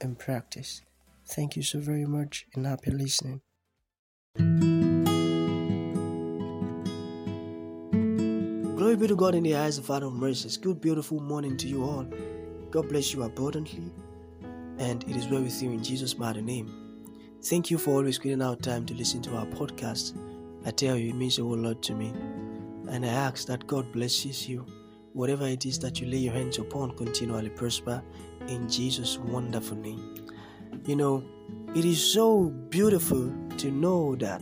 and practice. Thank you so very much and happy listening. Glory be to God in the eyes of Father of mercies. Good, beautiful morning to you all. God bless you abundantly, and it is well with you in Jesus' mighty name. Thank you for always creating our time to listen to our podcast. I tell you, it means a whole lot to me. And I ask that God blesses you. Whatever it is that you lay your hands upon, continually prosper in Jesus' wonderful name. You know, it is so beautiful to know that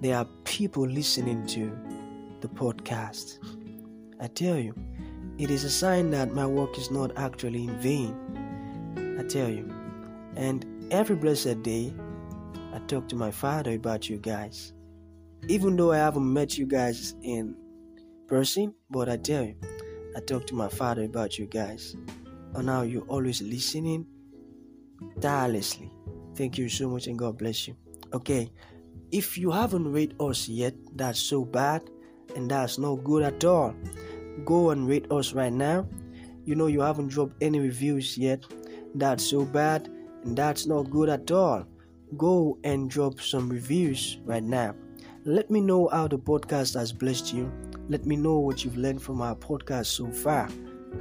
there are people listening to the podcast. I tell you, it is a sign that my work is not actually in vain. I tell you. And every blessed day, I talk to my father about you guys. Even though I haven't met you guys in person, but I tell you, I talk to my father about you guys. And now you're always listening tirelessly. Thank you so much and God bless you. Okay, if you haven't read us yet, that's so bad and that's no good at all. Go and read us right now. You know you haven't dropped any reviews yet. That's so bad and that's not good at all. Go and drop some reviews right now. Let me know how the podcast has blessed you. Let me know what you've learned from our podcast so far.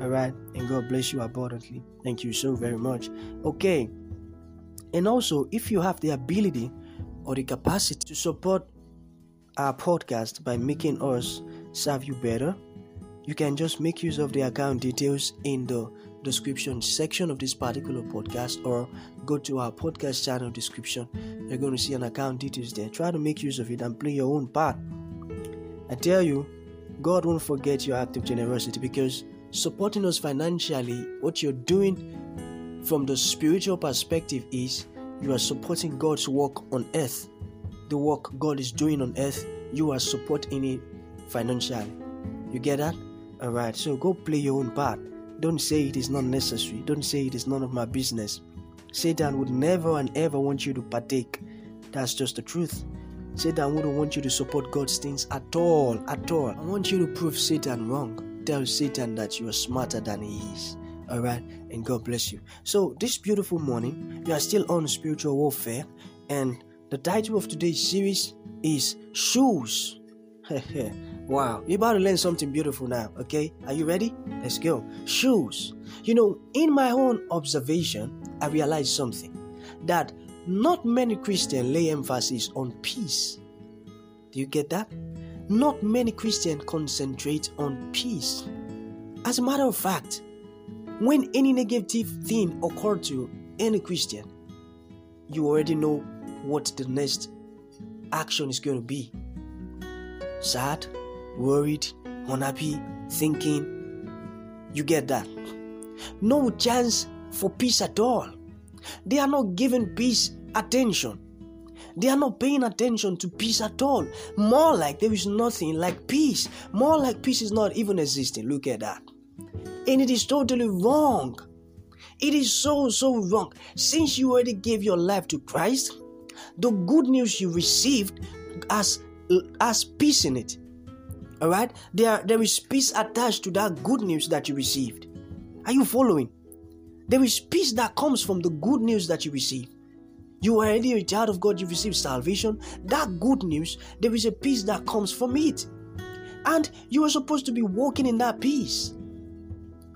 All right, and God bless you abundantly. Thank you so very much. Okay, and also if you have the ability or the capacity to support our podcast by making us serve you better, you can just make use of the account details in the description section of this particular podcast or go to our podcast channel description. You're going to see an account details there. Try to make use of it and play your own part. I tell you, God won't forget your act of generosity because supporting us financially, what you're doing from the spiritual perspective is you are supporting God's work on earth. The work God is doing on earth, you are supporting it financially. You get that? Alright, so go play your own part. Don't say it is not necessary. Don't say it is none of my business. Satan would never and ever want you to partake. That's just the truth. Satan wouldn't want you to support God's things at all, at all. I want you to prove Satan wrong tell Satan that you are smarter than he is. All right, and God bless you. So, this beautiful morning, we are still on spiritual warfare, and the title of today's series is Shoes. wow, you're about to learn something beautiful now, okay? Are you ready? Let's go. Shoes. You know, in my own observation, I realized something that not many Christians lay emphasis on peace. Do you get that? not many Christians concentrate on peace. As a matter of fact, when any negative thing occurs to any Christian, you already know what the next action is going to be. Sad, worried, unhappy, thinking. You get that. No chance for peace at all. They are not given peace attention. They are not paying attention to peace at all. More like there is nothing like peace. More like peace is not even existing. Look at that. And it is totally wrong. It is so, so wrong. Since you already gave your life to Christ, the good news you received has, has peace in it. All right? There, there is peace attached to that good news that you received. Are you following? There is peace that comes from the good news that you received. You are already a child of God, you've received salvation. That good news, there is a peace that comes from it. And you are supposed to be walking in that peace.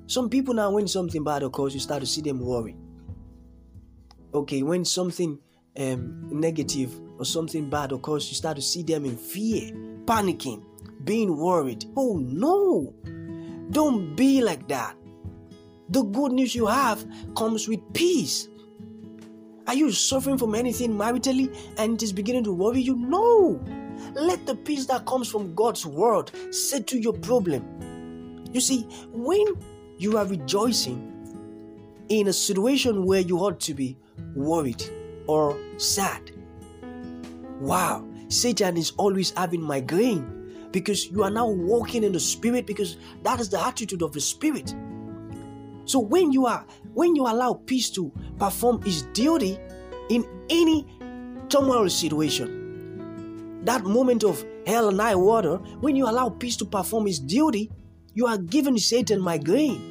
Some people now, when something bad occurs, you start to see them worry. Okay, when something um, negative or something bad occurs, you start to see them in fear, panicking, being worried. Oh no! Don't be like that. The good news you have comes with peace. Are you suffering from anything maritally and it is beginning to worry you? No. Let the peace that comes from God's word settle your problem. You see, when you are rejoicing in a situation where you ought to be worried or sad. Wow, Satan is always having migraine because you are now walking in the spirit because that is the attitude of the spirit. So when you are when you allow peace to perform its duty in any turmoil situation, that moment of hell and high water, when you allow peace to perform its duty, you are giving Satan migraine.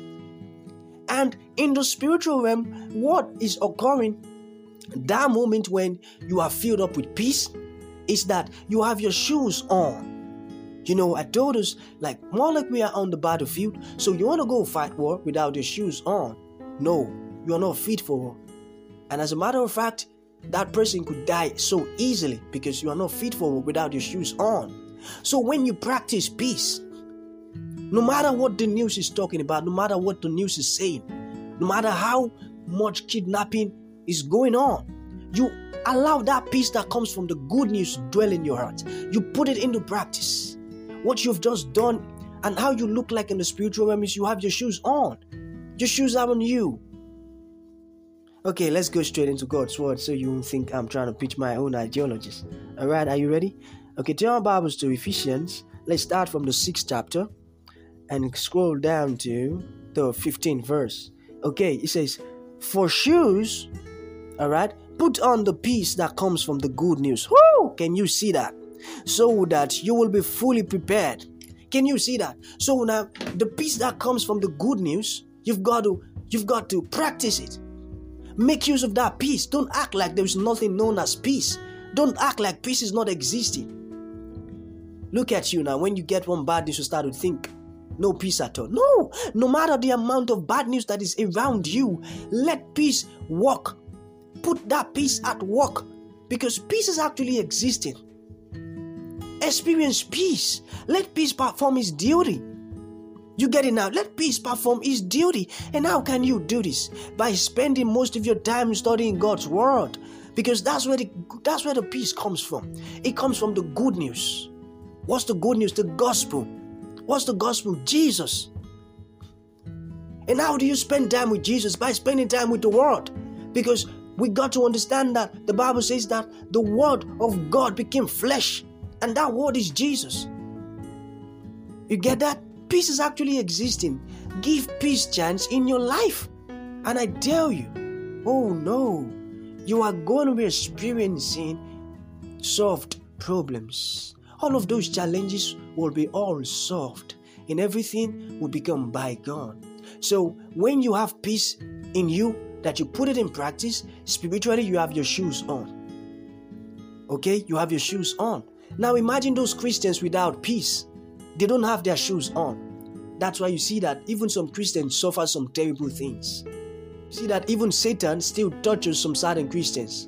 And in the spiritual realm, what is occurring that moment when you are filled up with peace is that you have your shoes on. You know, I told us like more like we are on the battlefield, so you want to go fight war without your shoes on. No, you are not fit for war. And as a matter of fact, that person could die so easily because you are not fit for war without your shoes on. So when you practice peace, no matter what the news is talking about, no matter what the news is saying, no matter how much kidnapping is going on, you allow that peace that comes from the good news to dwell in your heart. You put it into practice. What you've just done and how you look like in the spiritual realm is you have your shoes on. Your shoes are on you. Okay, let's go straight into God's word so you won't think I'm trying to pitch my own ideologies. Alright, are you ready? Okay, turn our Bibles to Ephesians. Let's start from the sixth chapter and scroll down to the 15th verse. Okay, it says, For shoes, all right, put on the peace that comes from the good news. Whoo! Can you see that? So that you will be fully prepared. Can you see that? So now the peace that comes from the good news, you've got to you've got to practice it. Make use of that peace. Don't act like there is nothing known as peace. Don't act like peace is not existing. Look at you now. When you get one bad news, you start to think, no peace at all. No, no matter the amount of bad news that is around you, let peace work. Put that peace at work because peace is actually existing. Experience peace. Let peace perform its duty. You get it now? Let peace perform its duty. And how can you do this? By spending most of your time studying God's word. Because that's where the that's where the peace comes from. It comes from the good news. What's the good news? The gospel. What's the gospel? Jesus. And how do you spend time with Jesus? By spending time with the Word. Because we got to understand that the Bible says that the Word of God became flesh, and that Word is Jesus. You get that? Peace is actually existing. Give peace chance in your life. And I tell you, oh no, you are going to be experiencing solved problems all of those challenges will be all solved and everything will become bygone. So when you have peace in you, that you put it in practice, spiritually you have your shoes on. Okay, you have your shoes on. Now imagine those Christians without peace. They don't have their shoes on. That's why you see that even some Christians suffer some terrible things. See that even Satan still touches some certain Christians.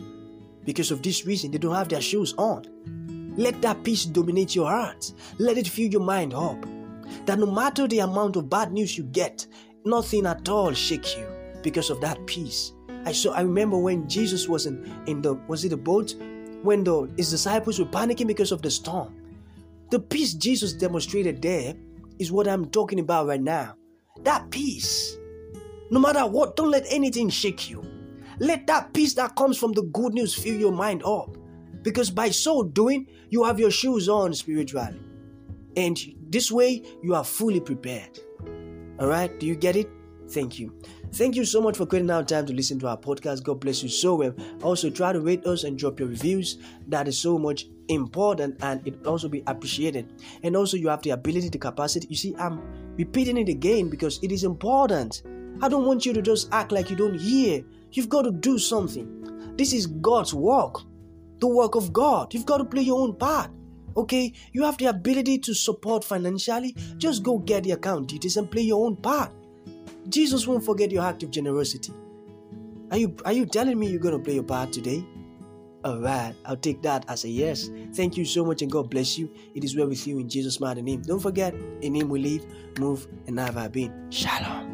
Because of this reason, they don't have their shoes on. Let that peace dominate your heart. Let it fill your mind up. That no matter the amount of bad news you get, nothing at all shake you because of that peace. I saw I remember when Jesus was in, in the was it the boat? When the his disciples were panicking because of the storm. The peace Jesus demonstrated there is what I'm talking about right now. That peace. No matter what, don't let anything shake you. Let that peace that comes from the good news fill your mind up. Because by so doing, you have your shoes on spiritually. And this way, you are fully prepared. All right? Do you get it? Thank you. Thank you so much for creating out time to listen to our podcast. God bless you so well. Also, try to rate us and drop your reviews. That is so much important and it also be appreciated. And also, you have the ability, the capacity. You see, I'm repeating it again because it is important. I don't want you to just act like you don't hear. You've got to do something. This is God's work the work of God. You've got to play your own part. Okay, you have the ability to support financially. Just go get the account details and play your own part. Jesus won't forget your act of generosity. Are you are you telling me you're gonna play your part today? Alright, I'll take that as a yes. Thank you so much and God bless you. It is well with you in Jesus' mighty name. Don't forget, in Him we live, move, and have our being. Shalom.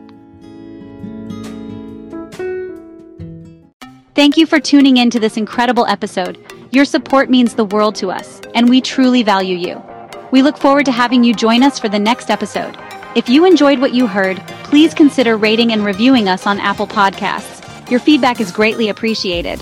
Thank you for tuning in to this incredible episode. Your support means the world to us, and we truly value you. We look forward to having you join us for the next episode. If you enjoyed what you heard, please consider rating and reviewing us on Apple Podcasts. Your feedback is greatly appreciated.